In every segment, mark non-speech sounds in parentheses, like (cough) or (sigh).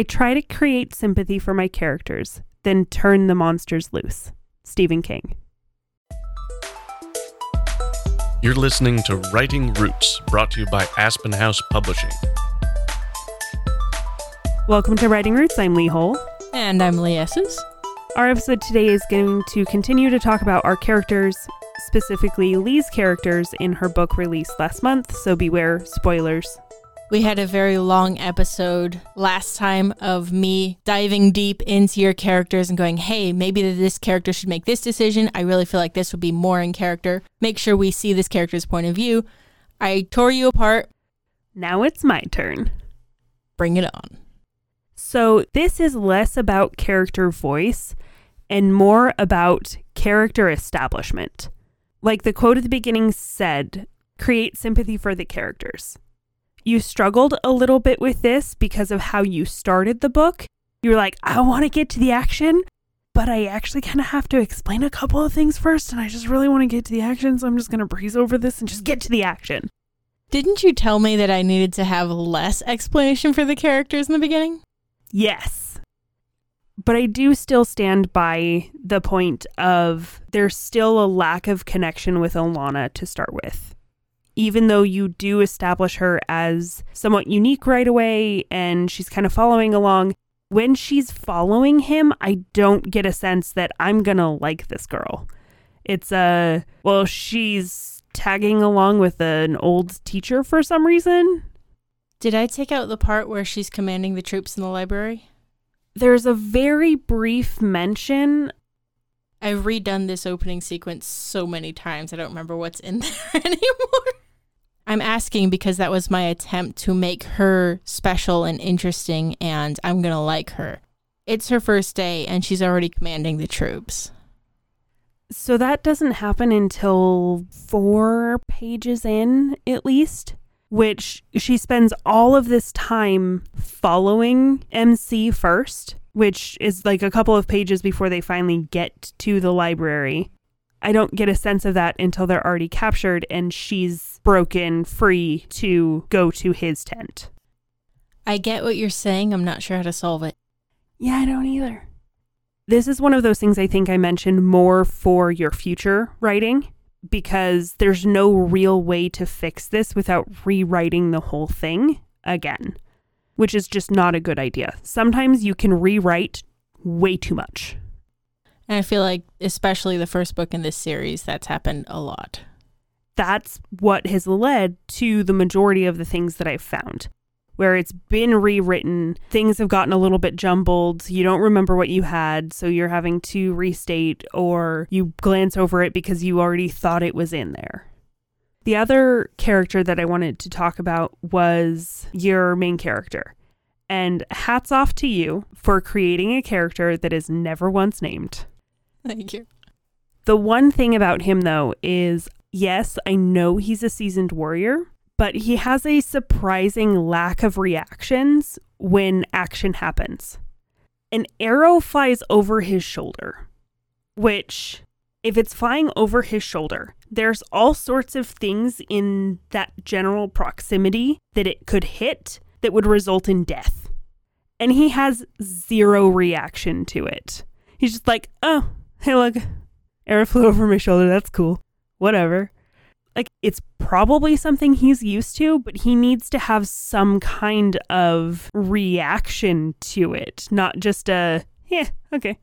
I try to create sympathy for my characters, then turn the monsters loose. Stephen King. You're listening to Writing Roots, brought to you by Aspen House Publishing. Welcome to Writing Roots. I'm Leigh Hole. And I'm Ley Esses. Our episode today is going to continue to talk about our characters, specifically Ley's characters in her book released last month, so beware spoilers. We had a very long episode last time of me diving deep into your characters and going, hey, maybe this character should make this decision. I really feel like this would be more in character. Make sure we see this character's point of view. I tore you apart. Now it's my turn. Bring it on. So, this is less about character voice and more about character establishment. Like the quote at the beginning said, create sympathy for the characters you struggled a little bit with this because of how you started the book. You were like, I want to get to the action, but I actually kind of have to explain a couple of things first, and I just really want to get to the action, so I'm just going to breeze over this and just get to the action. Didn't you tell me that I needed to have less explanation for the characters in the beginning? Yes. But I do still stand by the point of there's still a lack of connection with Alana to start with even though you do establish her as somewhat unique right away and she's kind of following along, when she's following him, I don't get a sense that I'm going to like this girl. It's a, uh, well, she's tagging along with an old teacher for some reason. Did I take out the part where she's commanding the troops in the library? There's a very brief mention. I've redone this opening sequence so many times, I don't remember what's in (laughs) there anymore. I'm asking because that was my attempt to make her special and interesting, and I'm going to like her. It's her first day, and she's already commanding the troops. So that doesn't happen until four pages in, at least, which she spends all of this time following MC first, which is like a couple of pages before they finally get to the library. I don't get a sense of that until they're already captured and she's broken free to go to his tent. I get what you're saying. I'm not sure how to solve it. Yeah, I don't either. This is one of those things I think I mentioned more for your future writing because there's no real way to fix this without rewriting the whole thing again, which is just not a good idea. Sometimes you can rewrite way too much. And I feel like, especially the first book in this series, that's happened a lot. That's what has led to the majority of the things that I've found. Where it's been rewritten, things have gotten a little bit jumbled. You don't remember what you had, so you're having to restate, or you glance over it because you already thought it was in there. The other character that I wanted to talk about was your main character. And hats off to you for creating a character that is never once named. (laughs) Thank you. The one thing about him, though, is yes, I know he's a seasoned warrior, but he has a surprising lack of reactions when action happens. An arrow flies over his shoulder, which, if it's flying over his shoulder, there's all sorts of things in that general proximity that it could hit that would result in death. And he has zero reaction to it. He's just like, oh, (laughs) hey, look, arrow flew over my shoulder. That's cool. Whatever. Like, it's probably something he's used to, but he needs to have some kind of reaction to it, not just a, yeah, okay.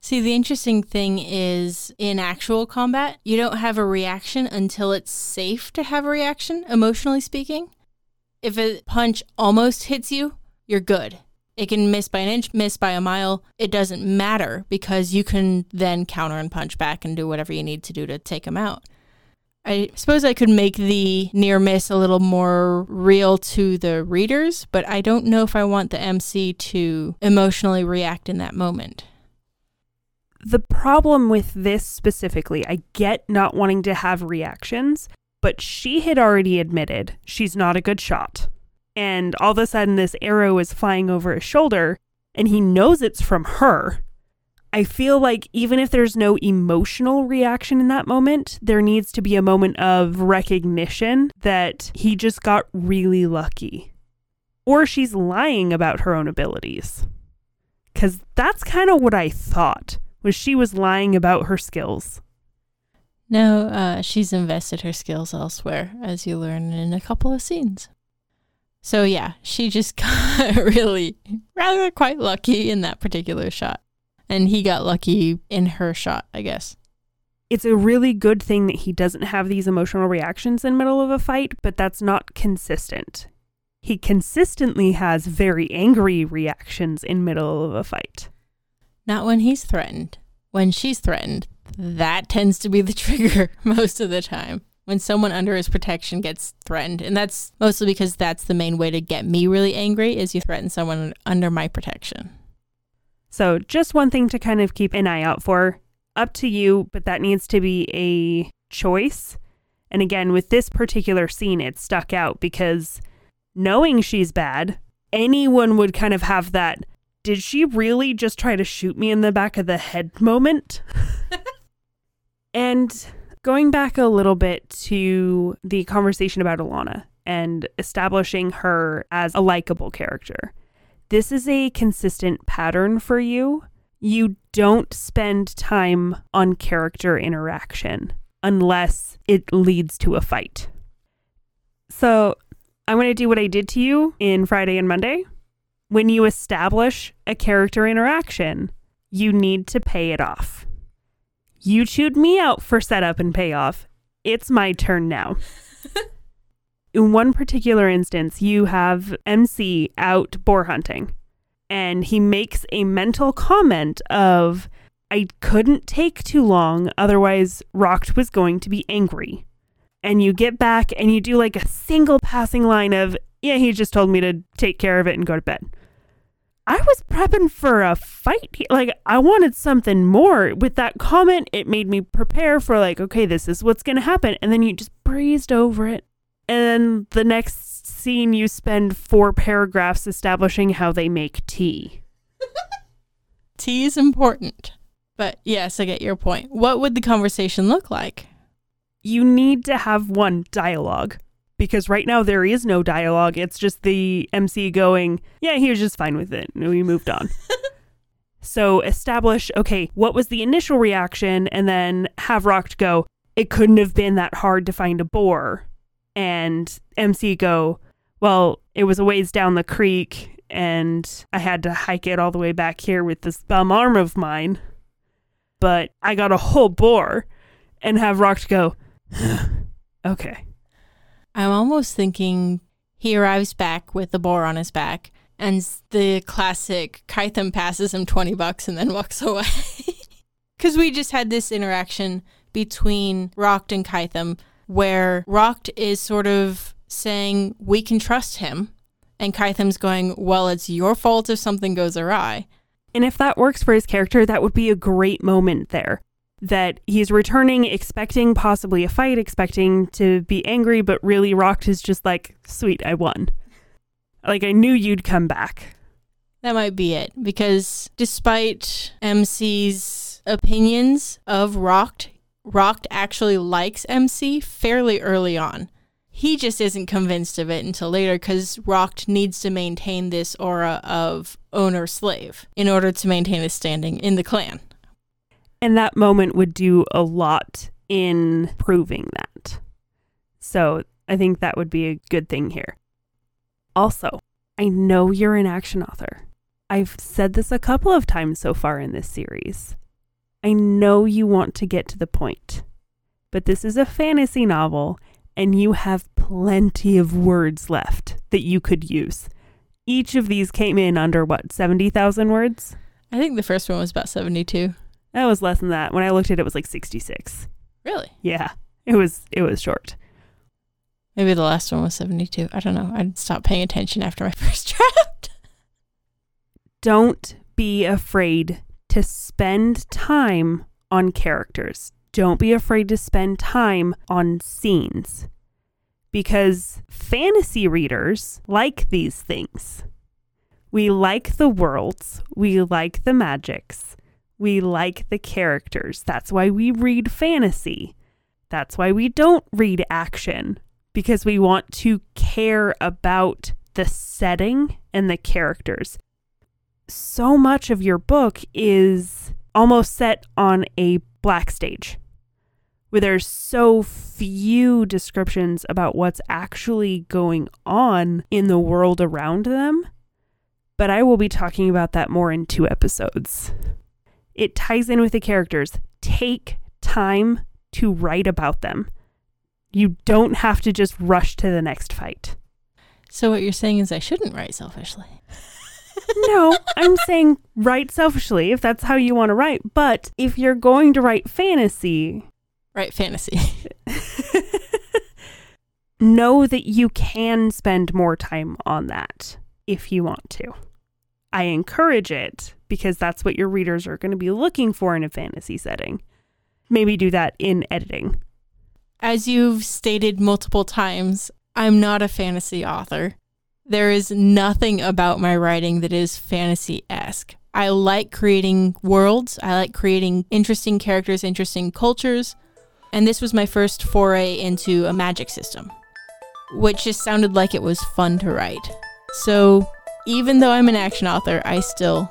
See, the interesting thing is in actual combat, you don't have a reaction until it's safe to have a reaction, emotionally speaking. If a punch almost hits you, you're good. It can miss by an inch, miss by a mile. It doesn't matter because you can then counter and punch back and do whatever you need to do to take them out. I suppose I could make the near miss a little more real to the readers, but I don't know if I want the MC to emotionally react in that moment. The problem with this specifically, I get not wanting to have reactions, but she had already admitted she's not a good shot and all of a sudden this arrow is flying over his shoulder and he knows it's from her. I feel like even if there's no emotional reaction in that moment, there needs to be a moment of recognition that he just got really lucky. or she's lying about her own abilities. Cuz that's kind of what I thought was she was lying about her skills. No, uh, she's invested her skills elsewhere, as you learn in a couple of scenes. So yeah, she just (laughs) got really rather quite lucky in that particular shot. And he got lucky in her shot, I guess. It's a really good thing that he doesn't have these emotional reactions in middle of a fight, but that's not consistent. He consistently has very angry reactions in middle of a fight. Not when he's threatened. When she's threatened, that tends to be the (laughs) trigger most of the time when someone under his protection gets threatened. And that's mostly because that's the main way to get me really angry is you threaten someone under my protection. So just one thing to kind of keep an eye out for. Up to you but that needs to be a choice. And again with this particular scene it stuck out because knowing she's bad anyone would kind of have that did she really just try to shoot me in the back of the head? moment. (laughs) And Going back a little bit to the conversation about Alana and establishing her as a likable character. This is a consistent pattern for you. You don't spend time on character interaction unless it leads to a fight. So, I'm going to do what I did to you in Friday and Monday. When you establish a character interaction, you need to pay it off. You chewed me out for setup and payoff. It's my turn now. (laughs) In one particular instance, you have MC out boar hunting, and he makes a mental comment of, I couldn't take too long, otherwise, Rocked was going to be angry. And you get back and you do like a single passing line of, Yeah, he just told me to take care of it and go to bed. I was prepping for a fight. Like, I wanted something more. With that comment, it made me prepare for, like, okay, this is what's going to happen. And then you just breezed over it. And then the next scene, you spend four paragraphs establishing how they make tea. (laughs) tea is important. But yes, I get your point. What would the conversation look like? You need to have one dialogue because right now there is no dialogue. It's just the MC going, yeah, he was just fine with it. And we moved on. (laughs) so establish, okay, what was the initial reaction? And then have Rocked go, it couldn't have been that hard to find a boar. And MC go, well, it was a ways down the creek and I had to hike it all the way back here with this bum arm of mine. But I got a whole boar and have Rocked go, (sighs) okay. I'm almost thinking he arrives back with the boar on his back, and the classic Kytham passes him 20 bucks and then (laughs) walks away. (laughs) Because we just had this interaction between Rocked and Kytham where Rocked is sort of saying, We can trust him. And Kytham's going, Well, it's your fault if something goes awry. And if that works for his character, that would be a great moment there that he's returning expecting possibly a fight, expecting to be angry, but really Rocked is just like, sweet, I won. Like, I knew you'd come back. That might be it. Because despite MC's opinions of Rocked, Rocked actually likes MC fairly early on. He just isn't convinced of it until later because Rocked needs to maintain this aura of owner slave in order to maintain his standing in the clan. And that moment would do a lot in proving that. So I think that would be a good thing here. Also, I know you're an action author. I've said this a couple of times so far in this series. I know you want to get to the point, but this is a fantasy novel and you have plenty of words left that you could use. Each of these came in under what, 70,000 words? I think the first one was about 72. That was less than that. When I looked at it, it was like 66. Really? Yeah. It was it was short. Maybe the last one was 72. I don't know. I stopped paying attention after my (laughs) first draft. Don't be afraid to spend time on characters. Don't be afraid to spend time on scenes. Because fantasy readers like these things. We like the worlds, we like the magics, we like the characters. That's why we read fantasy. That's why we don't read action because we want to care about the setting and the characters. So much of your book is almost set on a black stage where there's so few descriptions about what's actually going on in the world around them. But I will be talking about that more in two episodes. It ties in with the characters. Take time to write about them. You don't have to just rush to the next fight. So what you're saying is I shouldn't write selfishly. (laughs) no, I'm saying write selfishly if that's how you want to write. But if you're going to write fantasy, write fantasy. (laughs) know that you can spend more time on that if you want to. I encourage it because that's what your readers are going to be looking for in a fantasy setting. Maybe do that in editing. As you've stated multiple times, I'm not a fantasy author. There is nothing about my writing that is fantasy esque. I like creating worlds, I like creating interesting characters, interesting cultures, and this was my first foray into a magic system, which just sounded like it was fun to write. So, even though I'm an action author, I still